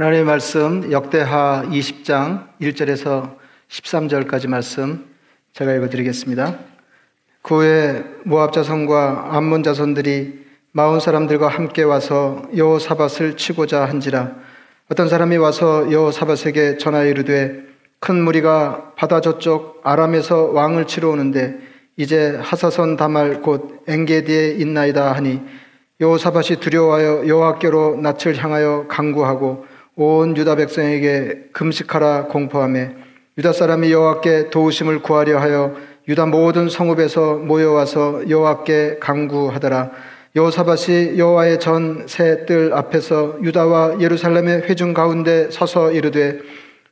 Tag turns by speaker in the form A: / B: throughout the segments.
A: 하나님의 말씀 역대하 20장 1절에서 13절까지 말씀 제가 읽어드리겠습니다. 그 후에 모압 자손과 암몬 자손들이 마온 사람들과 함께 와서 여호사밧을 치고자 한지라 어떤 사람이 와서 여호사밧에게 전하여 이르되 큰 무리가 바다 저쪽 아람에서 왕을 치러 오는데 이제 하사선 다말 곧 엔게디에 있나이다 하니 여호사밧이 두려워하여 여호와께로 낯을 향하여 강구하고 온 유다 백성에게 금식하라 공포하며 유다 사람이 여호와께 도우심을 구하려 하여 유다 모든 성읍에서 모여와서 여호와께 강구하더라. 여호사밧이 여호와의 전 새 뜰 앞에서 유다와 예루살렘의 회중 가운데 서서 이르되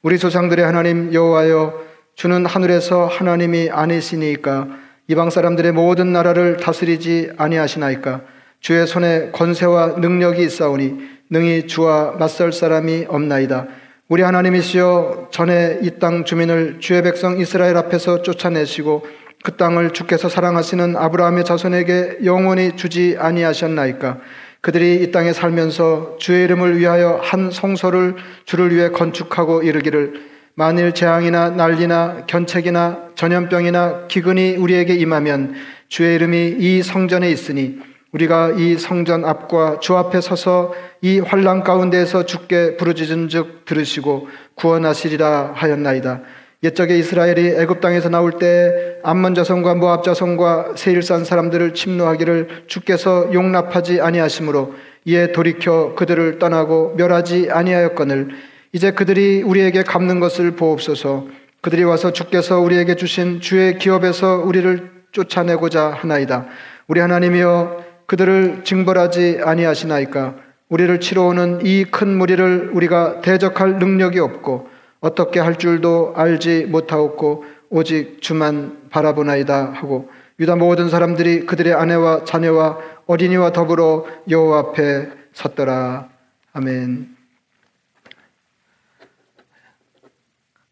A: 우리 조상들의 하나님 여호와여 주는 하늘에서 하나님이 아니시니까 이방 사람들의 모든 나라를 다스리지 아니하시나이까 주의 손에 권세와 능력이 있사오니 능히 주와 맞설 사람이 없나이다. 우리 하나님이시여 전에 이 땅 주민을 주의 백성 이스라엘 앞에서 쫓아내시고 그 땅을 주께서 사랑하시는 아브라함의 자손에게 영원히 주지 아니하셨나이까 그들이 이 땅에 살면서 주의 이름을 위하여 한 성소를 주를 위해 건축하고 이르기를 만일 재앙이나 난리나 견책이나 전염병이나 기근이 우리에게 임하면 주의 이름이 이 성전에 있으니 우리가 이 성전 앞과 주 앞에 서서 이 환란 가운데에서 주께 부르짖은즉 들으시고 구원하시리라 하였나이다. 옛적에 이스라엘이 애굽 땅에서 나올 때 암몬 자손과 모압 자손과 세일산 사람들을 침노하기를 주께서 용납하지 아니하심으로 이에 돌이켜 그들을 떠나고 멸하지 아니하였거늘 이제 그들이 우리에게 갚는 것을 보옵소서 그들이 와서 주께서 우리에게 주신 주의 기업에서 우리를 쫓아내고자 하나이다. 우리 하나님이여 그들을 징벌하지 아니하시나이까 우리를 치러 오는 이 큰 무리를 우리가 대적할 능력이 없고 어떻게 할 줄도 알지 못하옵고 오직 주만 바라보나이다 하고 유다 모든 사람들이 그들의 아내와 자녀와 어린이와 더불어 여호와 앞에 섰더라. 아멘.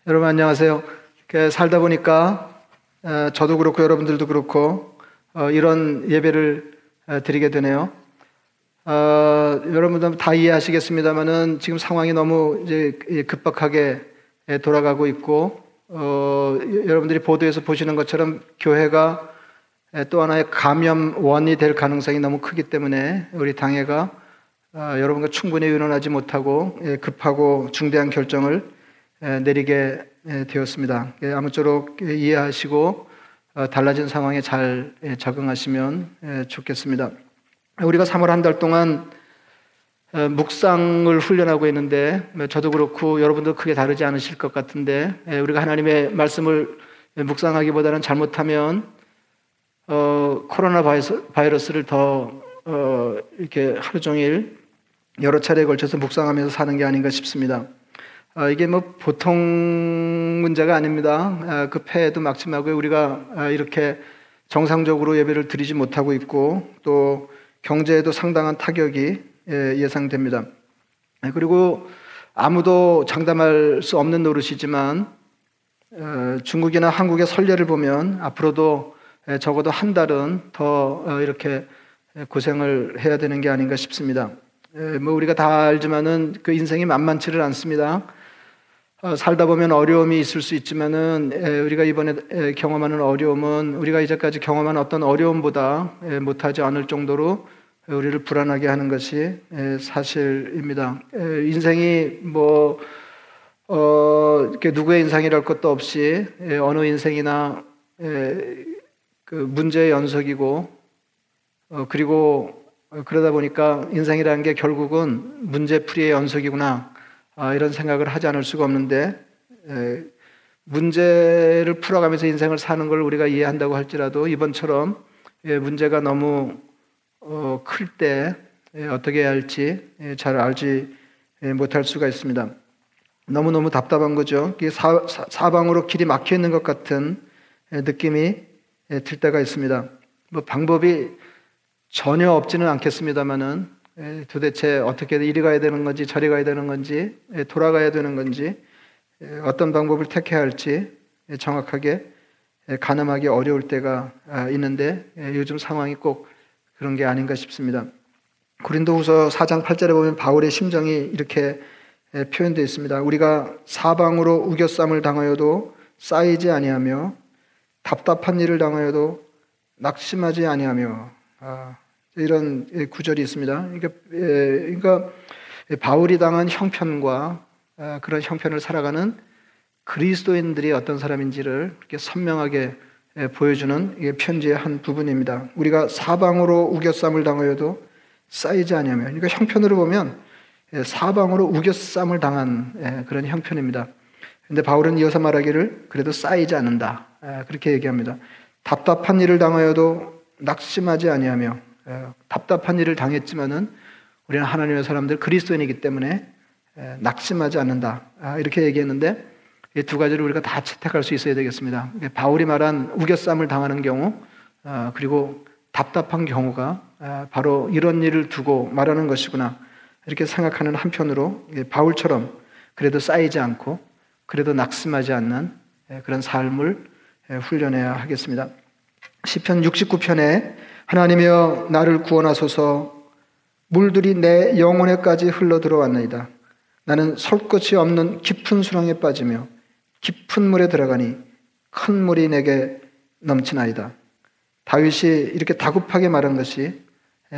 A: 여러분 안녕하세요. 살다 보니까 저도 그렇고 여러분들도 그렇고 어, 이런 예배를 드리게 되네요. 어, 여러분들 다 이해하시겠습니다만은 지금 상황이 너무 이제 급박하게 돌아가고 있고 어, 여러분들이 보도에서 보시는 것처럼 교회가 또 하나의 감염원이 될 가능성이 너무 크기 때문에 우리 당회가 어, 여러분과 충분히 의논하지 못하고 급하고 중대한 결정을 내리게 되었습니다. 아무쪼록 이해하시고 어, 달라진 상황에 잘 예, 적응하시면 예, 좋겠습니다. 우리가 3월 한 달 동안 어, 묵상을 훈련하고 있는데 뭐 저도 그렇고 여러분도 크게 다르지 않으실 것 같은데 예, 우리가 하나님의 말씀을 묵상하기보다는 잘못하면 어, 코로나 바이러스, 를더 어, 이렇게 하루 종일 여러 차례에 걸쳐서 묵상하면서 사는 게 아닌가 싶습니다. 아, 이게 뭐 보통 문제가 아닙니다. 아, 그 폐에도 막지 말고 우리가 아, 이렇게 정상적으로 예배를 드리지 못하고 있고 또 경제에도 상당한 타격이 예, 예상됩니다. 그리고 아무도 장담할 수 없는 노릇이지만 어, 중국이나 한국의 선례를 보면 앞으로도 예, 적어도 한 달은 더 어, 이렇게 고생을 해야 되는 게 아닌가 싶습니다. 예, 뭐 우리가 다 알지만은 그 인생이 만만치를 않습니다. 어, 살다 보면 어려움이 있을 수 있지만은 우리가 이번에 경험하는 어려움은 우리가 이제까지 경험한 어떤 어려움보다 못하지 않을 정도로 우리를 불안하게 하는 것이 사실입니다. 인생이 뭐 어, 이렇게 누구의 인생이랄 것도 없이 어느 인생이나 그 문제의 연속이고 어, 그리고 그러다 보니까 인생이라는 게 결국은 문제풀이의 연속이구나. 아, 이런 생각을 하지 않을 수가 없는데 문제를 풀어가면서 인생을 사는 걸 우리가 이해한다고 할지라도 이번처럼 예, 문제가 너무 어, 클때 예, 어떻게 해야 할지 예, 잘 알지 못할 수가 있습니다. 너무너무 답답한 거죠. 사 방으로 길이 막혀 있는 것 같은 느낌이 들 때가 있습니다. 뭐 방법이 전혀 없지는 않겠습니다만은 예, 도대체 어떻게 이리 가야 되는 건지 저리 가야 되는 건지 예, 돌아가야 되는 건지 예, 어떤 방법을 택해야 할지 정확하게 가늠하기 어려울 때가 아, 있는데 요즘 상황이 꼭 그런 게 아닌가 싶습니다. 고린도후서 4장 8절에 보면 바울의 심정이 이렇게 표현되어 있습니다. 우리가 사방으로 우겨쌈을 당하여도 쌓이지 아니하며 답답한 일을 당하여도 낙심하지 아니하며 아, 이런 구절이 있습니다. 그러니까, 그러니까 바울이 당한 형편과 아, 그런 형편을 살아가는 그리스도인들이 어떤 사람인지를 이렇게 선명하게 보여주는 편지의 한 부분입니다. 우리가 사방으로 우겨쌈을 당하여도 쌓이지 아니하며, 그러니까 형편으로 보면 사방으로 우겨쌈을 당한 그런 형편입니다. 근데 바울은 이어서 말하기를 그래도 쌓이지 않는다. 그렇게 얘기합니다. 답답한 일을 당하여도 낙심하지 아니하며 답답한 일을 당했지만은 우리는 하나님의 사람들 그리스도인이기 때문에 낙심하지 않는다. 아, 이렇게 얘기했는데 이 두 가지를 우리가 다 채택할 수 있어야 되겠습니다. 바울이 말한 우겨쌈을 당하는 경우 아, 그리고 답답한 경우가 아, 바로 이런 일을 두고 말하는 것이구나 이렇게 생각하는 한편으로 바울처럼 그래도 쌓이지 않고 그래도 낙심하지 않는 그런 삶을 훈련해야 하겠습니다. 시편 69편에 하나님이여 나를 구원하소서 물들이 내 영혼에까지 흘러 들어왔나이다. 나는 설 것이 없는 깊은 수렁에 빠지며 깊은 물에 들어가니 큰 물이 내게 넘치나이다. 다윗이 이렇게 다급하게 말한 것이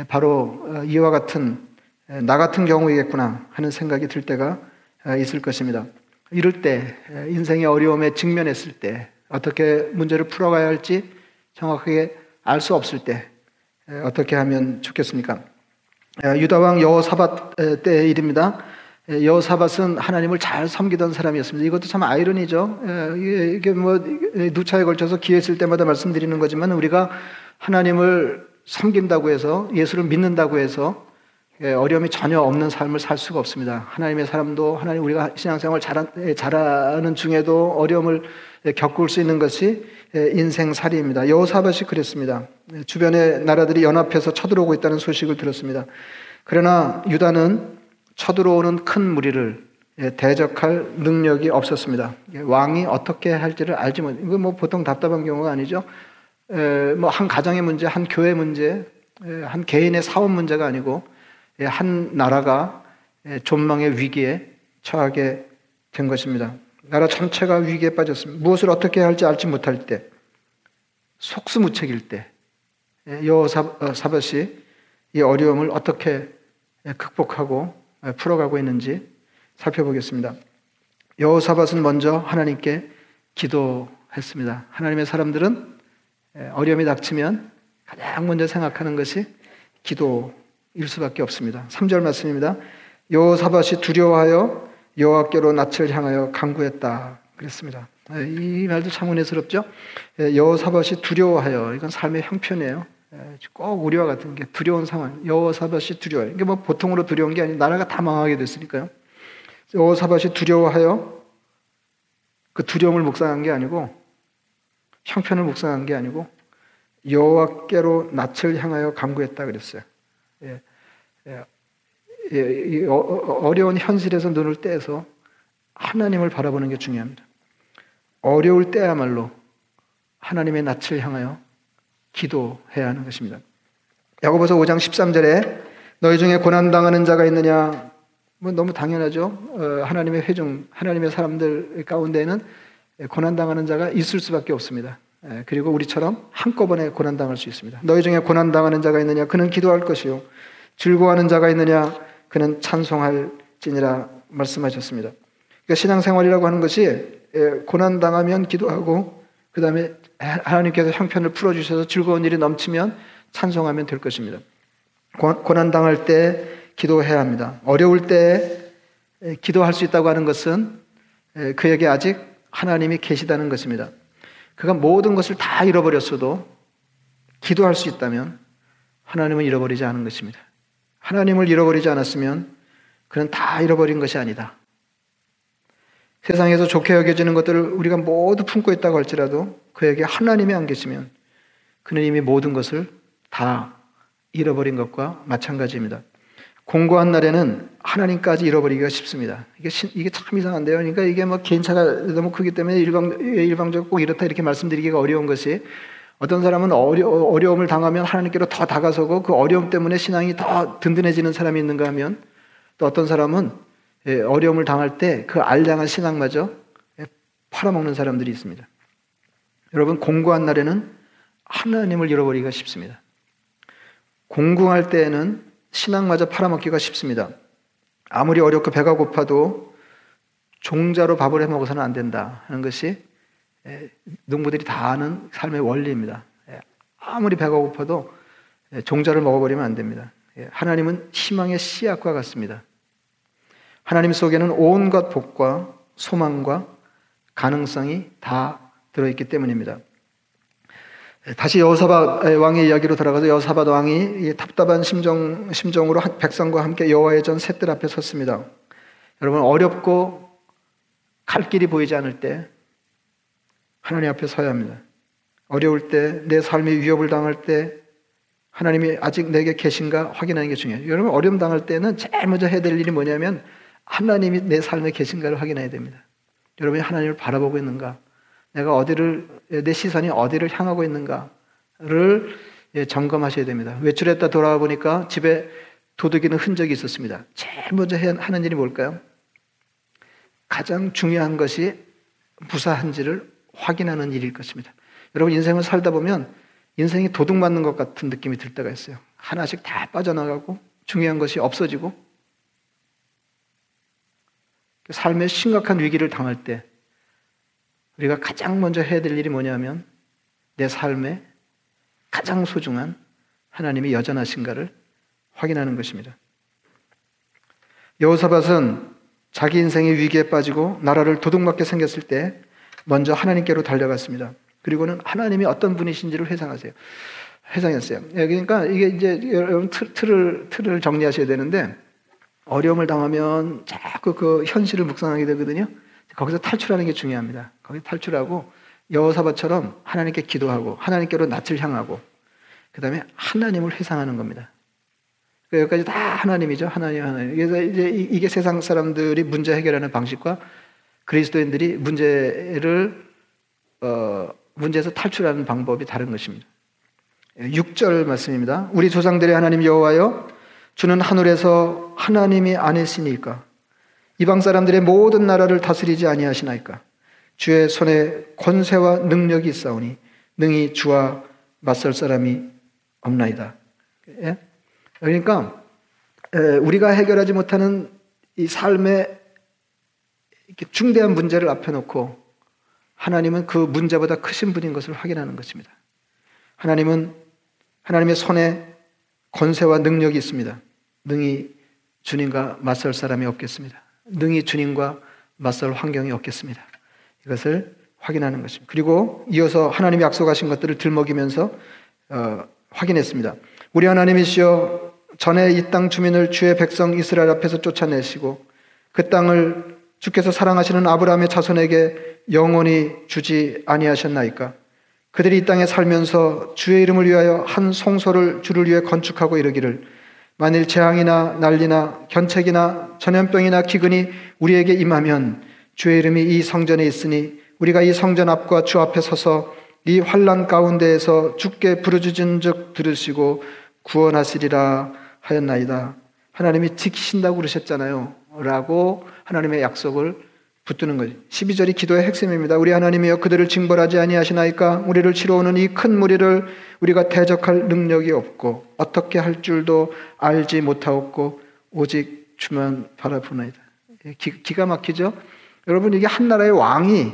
A: 바로 어, 이와 같은 나 같은 경우이겠구나 하는 생각이 들 때가 어, 있을 것입니다. 이럴 때 인생의 어려움에 직면했을 때 어떻게 문제를 풀어가야 할지 정확하게 알 수 없을 때 어떻게 하면 좋겠습니까? 유다왕 여호사밧 때의 일입니다. 여호사밧은 하나님을 잘 섬기던 사람이었습니다. 이것도 참 아이러니죠. 이게 뭐 누차에 걸쳐서 기회 있을 때마다 말씀드리는 거지만 우리가 하나님을 섬긴다고 해서 예수를 믿는다고 해서 어려움이 전혀 없는 삶을 살 수가 없습니다. 하나님의 사람도 하나님 우리가 신앙생활 잘하는 중에도 어려움을 겪을 수 있는 것이 인생살이입니다. 여호사밧이 그랬습니다. 주변의 나라들이 연합해서 쳐들어오고 있다는 소식을 들었습니다. 그러나 유다는 쳐들어오는 큰 무리를 예, 대적할 능력이 없었습니다. 왕이 어떻게 할지를 알지 못. 이거 뭐 보통 답답한 경우가 아니죠. 뭐 한 가정의 문제, 한 교회 문제, 한 개인의 사업 문제가 아니고 한 나라가 존망의 위기에 처하게 된 것입니다. 나라 전체가 위기에 빠졌습니다. 무엇을 어떻게 할지 알지 못할 때, 속수무책일 때, 여사밧이 이 어려움을 어떻게 극복하고 풀어가고 있는지 살펴보겠습니다. 여호사밧은 먼저 하나님께 기도했습니다. 하나님의 사람들은 어려움이 닥치면 가장 먼저 생각하는 것이 기도일 수밖에 없습니다. 3절 말씀입니다. 여호사밧이 두려워하여 여호와께로 낯을 향하여 간구했다 그랬습니다. 이 말도 참 은혜스럽죠. 여호사밧이 두려워하여 이건 삶의 형편이에요. 꼭 우리와 같은 게 두려운 상황. 여호사밧이 두려워요. 이게 뭐 보통으로 두려운 게 아니고 나라가 다 망하게 됐으니까요. 여호사밧이 두려워하여 그 두려움을 묵상한 게 아니고 형편을 묵상한 게 아니고 여호와께로 낯을 향하여 간구했다 그랬어요. 예, 예, 예, 어, 어려운 현실에서 눈을 떼서 하나님을 바라보는 게 중요합니다. 어려울 때야말로 하나님의 낯을 향하여 기도해야 하는 것입니다. 야고보서 5장 13절에 너희 중에 고난 당하는 자가 있느냐? 뭐 너무 당연하죠. 어, 하나님의 회중, 하나님의 사람들 가운데는 고난 당하는 자가 있을 수밖에 없습니다. 예, 그리고 우리처럼 한꺼번에 고난 당할 수 있습니다. 너희 중에 고난 당하는 자가 있느냐? 그는 기도할 것이요. 즐거워하는 자가 있느냐? 그는 찬송할지니라 말씀하셨습니다. 그러니까 신앙생활이라고 하는 것이 예, 고난 당하면 기도하고 그 다음에 하나님께서 형편을 풀어주셔서 즐거운 일이 넘치면 찬송하면 될 것입니다. 고난 당할 때 기도해야 합니다. 어려울 때 기도할 수 있다고 하는 것은 그에게 아직 하나님이 계시다는 것입니다. 그가 모든 것을 다 잃어버렸어도 기도할 수 있다면 하나님은 잃어버리지 않은 것입니다. 하나님을 잃어버리지 않았으면 그는 다 잃어버린 것이 아니다. 세상에서 좋게 여겨지는 것들을 우리가 모두 품고 있다고 할지라도 그에게 하나님이 안 계시면 그는 이미 모든 것을 다 잃어버린 것과 마찬가지입니다. 공고한 날에는 하나님까지 잃어버리기가 쉽습니다. 이게, 이게 참 이상한데요. 그러니까 이게 뭐 개인차가 너무 크기 때문에 일방, 일방적으로 꼭 이렇다 이렇게 말씀드리기가 어려운 것이 어떤 사람은 어려, 어려움을 당하면 하나님께로 더 다가서고 그 어려움 때문에 신앙이 더 든든해지는 사람이 있는가 하면 또 어떤 사람은 예, 어려움을 당할 때 그 알량한 신앙마저 예, 팔아먹는 사람들이 있습니다. 여러분 공고한 날에는 하나님을 잃어버리기가 쉽습니다. 공공할 때에는 신앙마저 팔아먹기가 쉽습니다. 아무리 어렵고 배가 고파도 종자로 밥을 해 먹어서는 안 된다 하는 것이 농부들이 다 아는 삶의 원리입니다. 아무리 배가 고파도 종자를 먹어버리면 안 됩니다. 하나님은 희망의 씨앗과 같습니다. 하나님 속에는 온갖 복과 소망과 가능성이 다 들어있기 때문입니다. 다시 여호사밧 왕의 이야기로 돌아가서 여호사밧 왕이 답답한 심정 심정으로 백성과 함께 여호와의 전 셋들 앞에 섰습니다. 여러분 어렵고 갈 길이 보이지 않을 때 하나님 앞에 서야 합니다. 어려울 때 내 삶이 위협을 당할 때 하나님이 아직 내게 계신가 확인하는 게 중요해요. 여러분 어려움 당할 때는 제일 먼저 해야 될 일이 뭐냐면 하나님이 내 삶에 계신가를 확인해야 됩니다. 여러분이 하나님을 바라보고 있는가? 내가 어디를 내 시선이 어디를 향하고 있는가를 예, 점검하셔야 됩니다. 외출했다 돌아와 보니까 집에 도둑이는 흔적이 있었습니다. 제일 먼저 하는 일이 뭘까요? 가장 중요한 것이 무사한지를 확인하는 일일 것입니다. 여러분 인생을 살다 보면 인생이 도둑 맞는 것 같은 느낌이 들 때가 있어요. 하나씩 다 빠져나가고 중요한 것이 없어지고 삶의 심각한 위기를 당할 때 우리가 가장 먼저 해야 될 일이 뭐냐면 내 삶에 가장 소중한 하나님이 여전하신가를 확인하는 것입니다. 여호사밧은 자기 인생의 위기에 빠지고 나라를 도둑맞게 생겼을 때 먼저 하나님께로 달려갔습니다. 그리고는 하나님이 어떤 분이신지를 회상하세요. 회상했어요. 예, 그러니까 이게 이제 여러분 틀을 틀을 정리하셔야 되는데 어려움을 당하면 자꾸 그 현실을 묵상하게 되거든요. 거기서 탈출하는 게 중요합니다. 거기 탈출하고 여호사밧처럼 하나님께 기도하고 하나님께로 낯을 향하고 그 다음에 하나님을 회상하는 겁니다. 그러니까 여기까지 다 하나님이죠. 하나님, 하나님. 그래서 이제 이게 세상 사람들이 문제 해결하는 방식과 그리스도인들이 문제를 어, 문제에서 탈출하는 방법이 다른 것입니다. 6절 말씀입니다. 우리 조상들의 하나님 여호와여 주는 하늘에서 하나님이 아니시니까 이방 사람들의 모든 나라를 다스리지 아니하시나이까 주의 손에 권세와 능력이 있사오니 능히 주와 맞설 사람이 없나이다. 예? 그러니까 우리가 해결하지 못하는 이 삶의 중대한 문제를 앞에 놓고 하나님은 그 문제보다 크신 분인 것을 확인하는 것입니다. 하나님은 하나님의 손에 권세와 능력이 있습니다. 능히 주님과 맞설 사람이 없겠습니다. 능히 주님과 맞설 환경이 없겠습니다. 이것을 확인하는 것입니다. 그리고 이어서 하나님이 약속하신 것들을 들먹이면서 어, 확인했습니다. 우리 하나님이시여 전에 이 땅 주민을 주의 백성 이스라엘 앞에서 쫓아내시고 그 땅을 주께서 사랑하시는 아브라함의 자손에게 영원히 주지 아니하셨나이까? 그들이 이 땅에 살면서 주의 이름을 위하여 한 성소를 주를 위해 건축하고 이르기를 만일 재앙이나 난리나 견책이나 전염병이나 기근이 우리에게 임하면 주의 이름이 이 성전에 있으니 우리가 이 성전 앞과 주 앞에 서서 이 환란 가운데에서 주께 부르짖은즉 들으시고 구원하시리라 하였나이다. 하나님이 지키신다고 그러셨잖아요. 라고 하나님의 약속을 붙드는 거죠. 12절이 기도의 핵심입니다. 우리 하나님이여 그들을 징벌하지 아니하시나이까 우리를 치러오는 이 큰 무리를 우리가 대적할 능력이 없고 어떻게 할 줄도 알지 못하옵고 오직 주만 바라보나이다. 예, 기, 기가 막히죠? 여러분 이게 한 나라의 왕이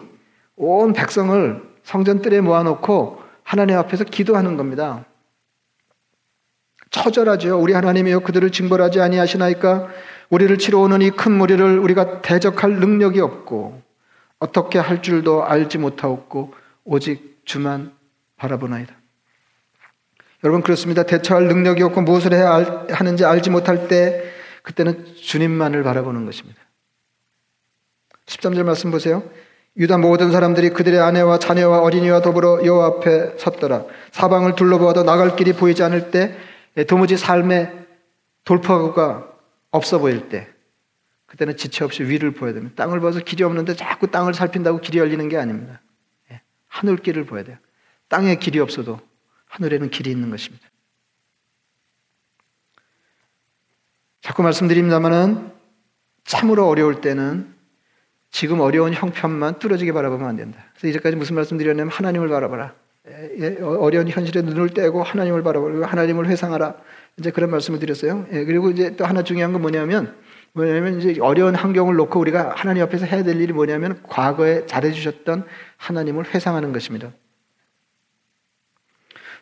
A: 온 백성을 성전뜰에 모아놓고 하나님 앞에서 기도하는 겁니다. 처절하죠. 우리 하나님이여 그들을 징벌하지 아니하시나이까 우리를 치러 오는 이 큰 무리를 우리가 대적할 능력이 없고 어떻게 할 줄도 알지 못하옵고 오직 주만 바라보나이다. 여러분 그렇습니다. 대처할 능력이 없고 무엇을 해야 하는지 알지 못할 때 그때는 주님만을 바라보는 것입니다. 13절 말씀 보세요. 유다 모든 사람들이 그들의 아내와 자녀와 어린이와 더불어 여호와 앞에 섰더라. 사방을 둘러보아도 나갈 길이 보이지 않을 때 도무지 삶의 돌파구가 없어 보일 때 그때는 지체 없이 위를 보여야 됩니다. 땅을 봐서 길이 없는데 자꾸 땅을 살핀다고 길이 열리는 게 아닙니다. 예, 하늘길을 보야 돼요. 땅에 길이 없어도 하늘에는 길이 있는 것입니다. 자꾸 말씀드립니다만은 참으로 어려울 때는 지금 어려운 형편만 뚫어지게 바라보면 안 된다. 그래서 이제까지 무슨 말씀 드렸냐면 하나님을 바라봐라. 예, 어, 어려운 현실에 눈을 떼고 하나님을 바라보고 하나님을 회상하라. 이제 그런 말씀을 드렸어요. 예, 그리고 이제 또 하나 중요한 건 뭐냐면 뭐냐면 이제 어려운 환경을 놓고 우리가 하나님 앞에서 해야 될 일이 뭐냐면 과거에 잘해 주셨던 하나님을 회상하는 것입니다.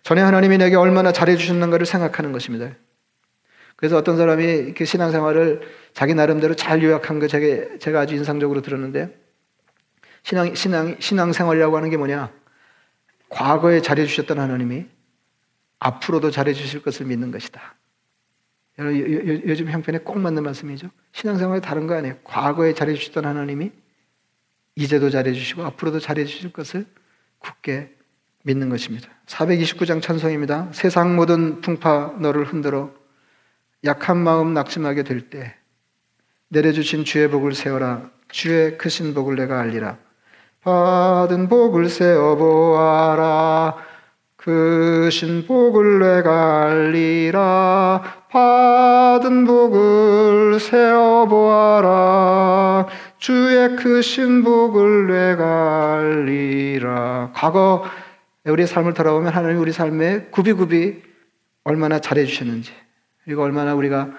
A: 전에 하나님이 내게 얼마나 잘해 주셨는가를 생각하는 것입니다. 그래서 어떤 사람이 이렇게 신앙생활을 자기 나름대로 잘 요약한 거 제가, 제가 아주 인상적으로 들었는데 신앙, 신앙, 신앙생활이라고 하는 게 뭐냐? 과거에 잘해 주셨던 하나님이 앞으로도 잘해 주실 것을 믿는 것이다. 요즘 형편에 꼭 맞는 말씀이죠. 신앙생활이 다른 거 아니에요. 과거에 잘해 주셨던 하나님이 이제도 잘해 주시고 앞으로도 잘해 주실 것을 굳게 믿는 것입니다. 429장 찬송입니다. 세상 모든 풍파 너를 흔들어 약한 마음 낙심하게 될 때 내려주신 주의 복을 세워라. 주의 크신 복을 내가 알리라. 받은 복을 세워 보아라. 크신 복을 내가 알리라. 받은 복을 세워 보아라. 주의 크신 복을 내가 알리라. 과거 우리의 삶을 돌아보면 하나님 우리 삶에 굽이굽이 얼마나 잘해주셨는지 그리고 얼마나 우리가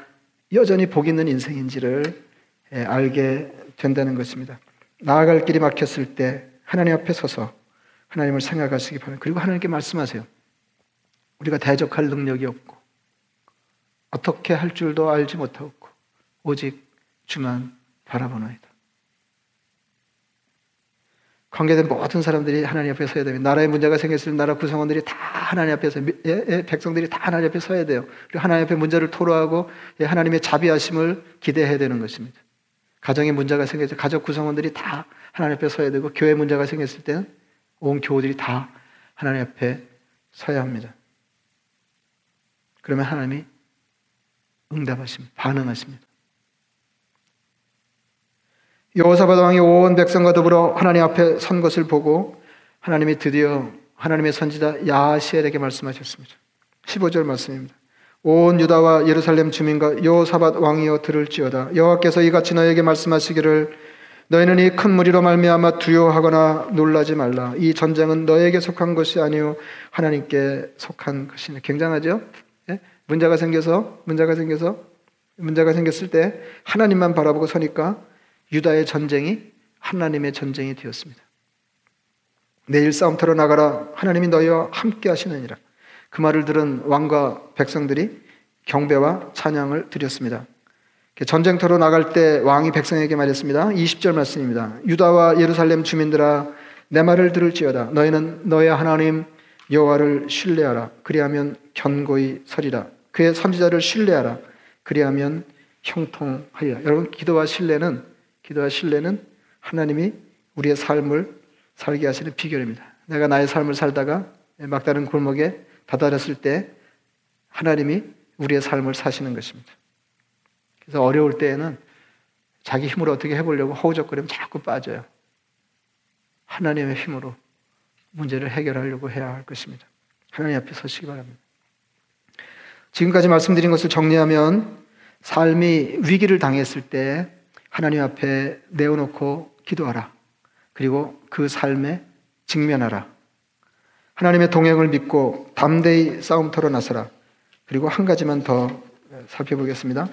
A: 여전히 복 있는 인생인지를 예, 알게 된다는 것입니다. 나아갈 길이 막혔을 때 하나님 앞에 서서 하나님을 생각하시기 바랍니다. 그리고 하나님께 말씀하세요. 우리가 대적할 능력이 없고 어떻게 할 줄도 알지 못하고 오직 주만 바라보나이다. 관계된 모든 사람들이 하나님 앞에 서야 됩니다. 나라에 문제가 생겼을 때 나라 구성원들이 다 하나님 앞에서 예, 예, 백성들이 다 하나님 앞에 서야 돼요. 그리고 하나님 앞에 문제를 토로하고 예, 하나님의 자비하심을 기대해야 되는 것입니다. 가정에 문제가 생겼을 때 가족 구성원들이 다 하나님 앞에 서야 되고 교회 문제가 생겼을 때는 온 교우들이 다 하나님 앞에 서야 합니다. 그러면 하나님이 응답하십니다. 반응하십니다. 여호사밧 왕이 온 백성과 더불어 하나님 앞에 선 것을 보고 하나님이 드디어 하나님의 선지자 야시엘에게 말씀하셨습니다. 15절 말씀입니다. 온 유다와 예루살렘 주민과 여호사밧 왕이여 들을지어다 여호와께서 이같이 너에게 말씀하시기를 너희는 이 큰 무리로 말미암아 두려워하거나 놀라지 말라 이 전쟁은 너에게 속한 것이 아니요 하나님께 속한 것이니 굉장하죠? 예? 문제가 생겨서 문제가 생겨서 문제가 생겼을 때 하나님만 바라보고 서니까 유다의 전쟁이 하나님의 전쟁이 되었습니다. 내일 싸움터로 나가라. 하나님이 너희와 함께 하시느니라. 그 말을 들은 왕과 백성들이 경배와 찬양을 드렸습니다. 전쟁터로 나갈 때 왕이 백성에게 말했습니다. 20절 말씀입니다. 유다와 예루살렘 주민들아 내 말을 들을지어다. 너희는 너의 하나님 여호와를 신뢰하라. 그리하면 견고히 서리라. 그의 선지자를 신뢰하라. 그리하면 형통하리라. 여러분 기도와 신뢰는 기도와 신뢰는 하나님이 우리의 삶을 살게 하시는 비결입니다. 내가 나의 삶을 살다가 막다른 골목에 다다렸을 때 하나님이 우리의 삶을 사시는 것입니다. 그래서 어려울 때에는 자기 힘으로 어떻게 해보려고 허우적거리면 자꾸 빠져요. 하나님의 힘으로 문제를 해결하려고 해야 할 것입니다. 하나님 앞에 서시기 바랍니다. 지금까지 말씀드린 것을 정리하면 삶이 위기를 당했을 때 하나님 앞에 내어놓고 기도하라. 그리고 그 삶에 직면하라. 하나님의 동행을 믿고 담대히 싸움터로 나서라. 그리고 한 가지만 더 살펴보겠습니다.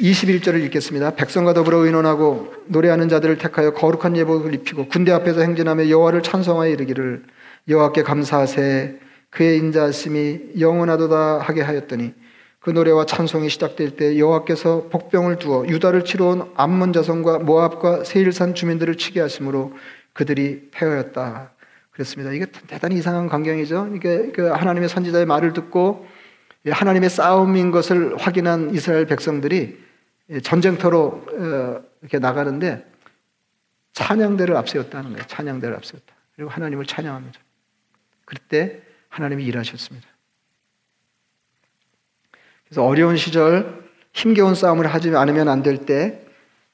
A: 21절을 읽겠습니다. 백성과 더불어 의논하고 노래하는 자들을 택하여 거룩한 예복을 입히고 군대 앞에서 행진하며 여호와를 찬송하여 이르기를 여호와께 감사하세 그의 인자하심이 영원하도다 하게 하였더니 그 노래와 찬송이 시작될 때 여호와께서 복병을 두어 유다를 치러 온 암몬 자손과 모압과 세일산 주민들을 치게 하심으로 그들이 패하였다. 그랬습니다. 이게 대단히 이상한 광경이죠. 이게 그 하나님의 선지자의 말을 듣고 하나님의 싸움인 것을 확인한 이스라엘 백성들이 전쟁터로 어, 이렇게 나가는데 찬양대를 앞세웠다는 거예요. 찬양대를 앞세웠다. 그리고 하나님을 찬양합니다. 그때 하나님이 일하셨습니다. 그래서 어려운 시절 힘겨운 싸움을 하지 않으면 안 될 때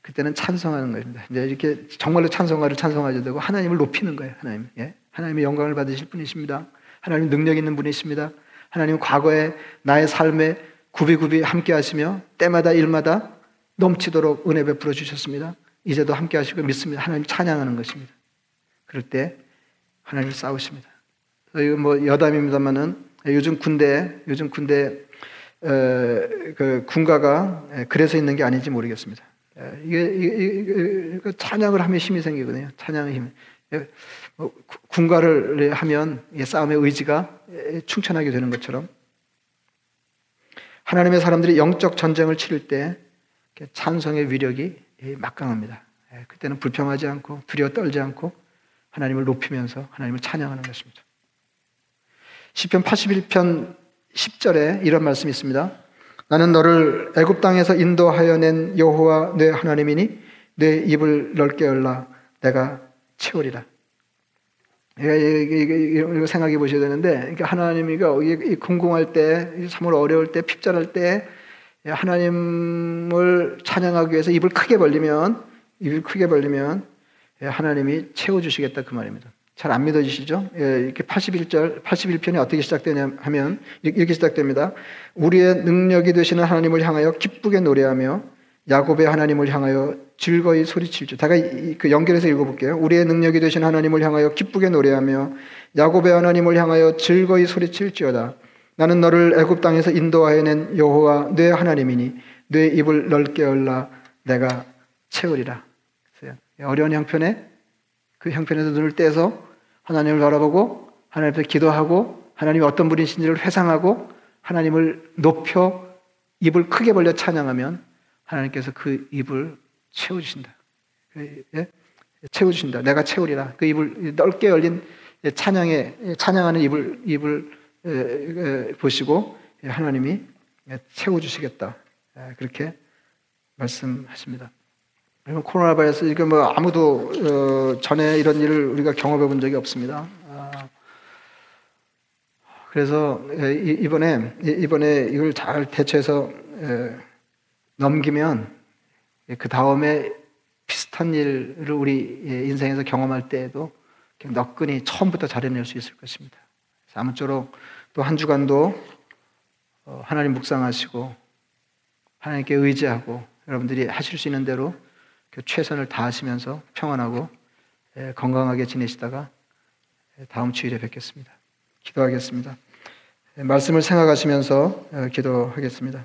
A: 그때는 찬송하는 겁니다. 이제 이렇게 정말로 찬송가를 찬송하게 되고 하나님을 높이는 거예요. 하나님, 예? 하나님의 영광을 받으실 분이십니다. 하나님 능력 있는 분이십니다. 하나님 과거에 나의 삶에 구비구비 함께 하시며 때마다 일마다 넘치도록 은혜 베풀어 주셨습니다. 이제도 함께 하시고 믿습니다. 하나님 찬양하는 것입니다. 그럴 때 하나님을 싸우십니다. 이거 뭐 여담입니다만은 요즘 군대 요즘 군대 어, 그 군가가 그래서 있는 게 아닌지 모르겠습니다. 이게, 이게, 이게 찬양을 하면 힘이 생기거든요. 찬양의 힘. 뭐 군가를 하면 싸움의 의지가 충천하게 되는 것처럼 하나님의 사람들이 영적 전쟁을 치를 때 찬성의 위력이 막강합니다. 그때는 불평하지 않고 두려워 떨지 않고 하나님을 높이면서 하나님을 찬양하는 것입니다. 시편 81편 10절에 이런 말씀이 있습니다. 나는 너를 애굽 땅에서 인도하여 낸 여호와 내 하나님이니 내 입을 넓게 열라 내가 채우리라. 이거 생각해 보셔야 되는데, 그러니까 하나님이가 궁궁할 때, 참으로 어려울 때, 핍절할 때, 하나님을 찬양하기 위해서 입을 크게 벌리면, 입을 크게 벌리면, 하나님이 채워주시겠다 그 말입니다. 잘 안 믿어지시죠? 이렇게 81절, 81편이 어떻게 시작되냐 하면, 이렇게 시작됩니다. 우리의 능력이 되시는 하나님을 향하여 기쁘게 노래하며, 야곱의 하나님을 향하여 즐거이 소리칠죠. 다가 그 연결해서 읽어볼게요. 우리의 능력이 되신 하나님을 향하여 기쁘게 노래하며 야곱의 하나님을 향하여 즐거이 소리칠지어다. 나는 너를 애굽 땅에서 인도하여 낸 여호와 내 하나님이니 내 입을 넓게 열라 내가 채우리라. 어려운 형편에 그 형편에서 눈을 떼서 하나님을 바라보고 하나님 앞에 기도하고 하나님이 어떤 분이신지를 회상하고 하나님을 높여 입을 크게 벌려 찬양하면 하나님께서 그 입을 채워주신다. 예? 채워주신다. 내가 채우리라. 그 입을 넓게 열린 찬양에 찬양하는 입을 입을 보시고 하나님이 채워주시겠다. 그렇게 말씀하십니다. 코로나 바이러스 이게 뭐 아무도 어, 전에 이런 일을 우리가 경험해 본 적이 없습니다. 아, 그래서 이번에 이번에 이걸 잘 대처해서 넘기면 그 다음에 비슷한 일을 우리 인생에서 경험할 때에도 너끈히 처음부터 잘해낼 수 있을 것입니다. 아무쪼록 또 한 주간도 어, 하나님 묵상하시고 하나님께 의지하고 여러분들이 하실 수 있는 대로 그 최선을 다하시면서 평안하고 건강하게 지내시다가 다음 주일에 뵙겠습니다. 기도하겠습니다. 말씀을 생각하시면서 어, 기도하겠습니다.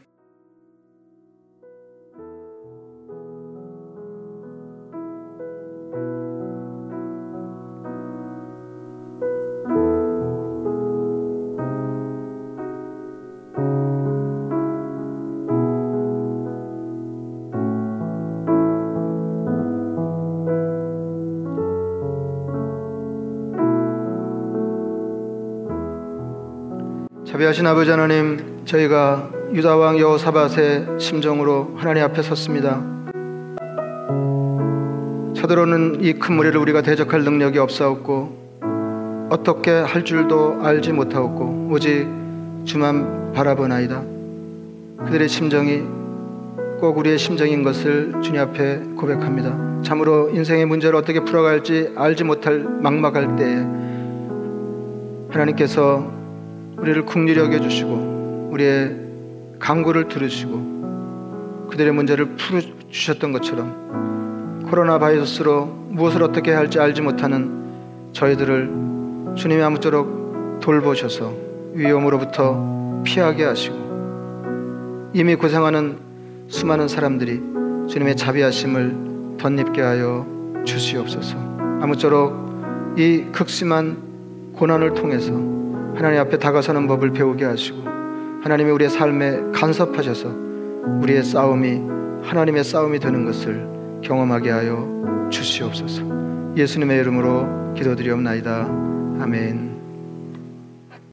A: 자비하신 아버지 하나님, 저희가 유다왕 여호사밧의 심정으로 하나님 앞에 섰습니다. 서들어오는 이 큰 무리를 우리가 대적할 능력이 없사옵고 어떻게 할 줄도 알지 못하옵고 오직 주만 바라보나이다. 그들의 심정이 꼭 우리의 심정인 것을 주님 앞에 고백합니다. 참으로 인생의 문제를 어떻게 풀어갈지 알지 못할 막막할 때에 하나님께서 우리를 국리히 여겨주시고 우리의 강구를 들으시고 그들의 문제를 풀어주셨던 것처럼 코로나 바이러스로 무엇을 어떻게 할지 알지 못하는 저희들을 주님이 아무쪼록 돌보셔서 위험으로부터 피하게 하시고 이미 고생하는 수많은 사람들이 주님의 자비하심을 덧입게 하여 주시옵소서. 아무쪼록 이 극심한 고난을 통해서 하나님 앞에 다가서는 법을 배우게 하시고 하나님이 우리의 삶에 간섭하셔서 우리의 싸움이 하나님의 싸움이 되는 것을 경험하게 하여 주시옵소서. 예수님의 이름으로 기도드리옵나이다. 아멘.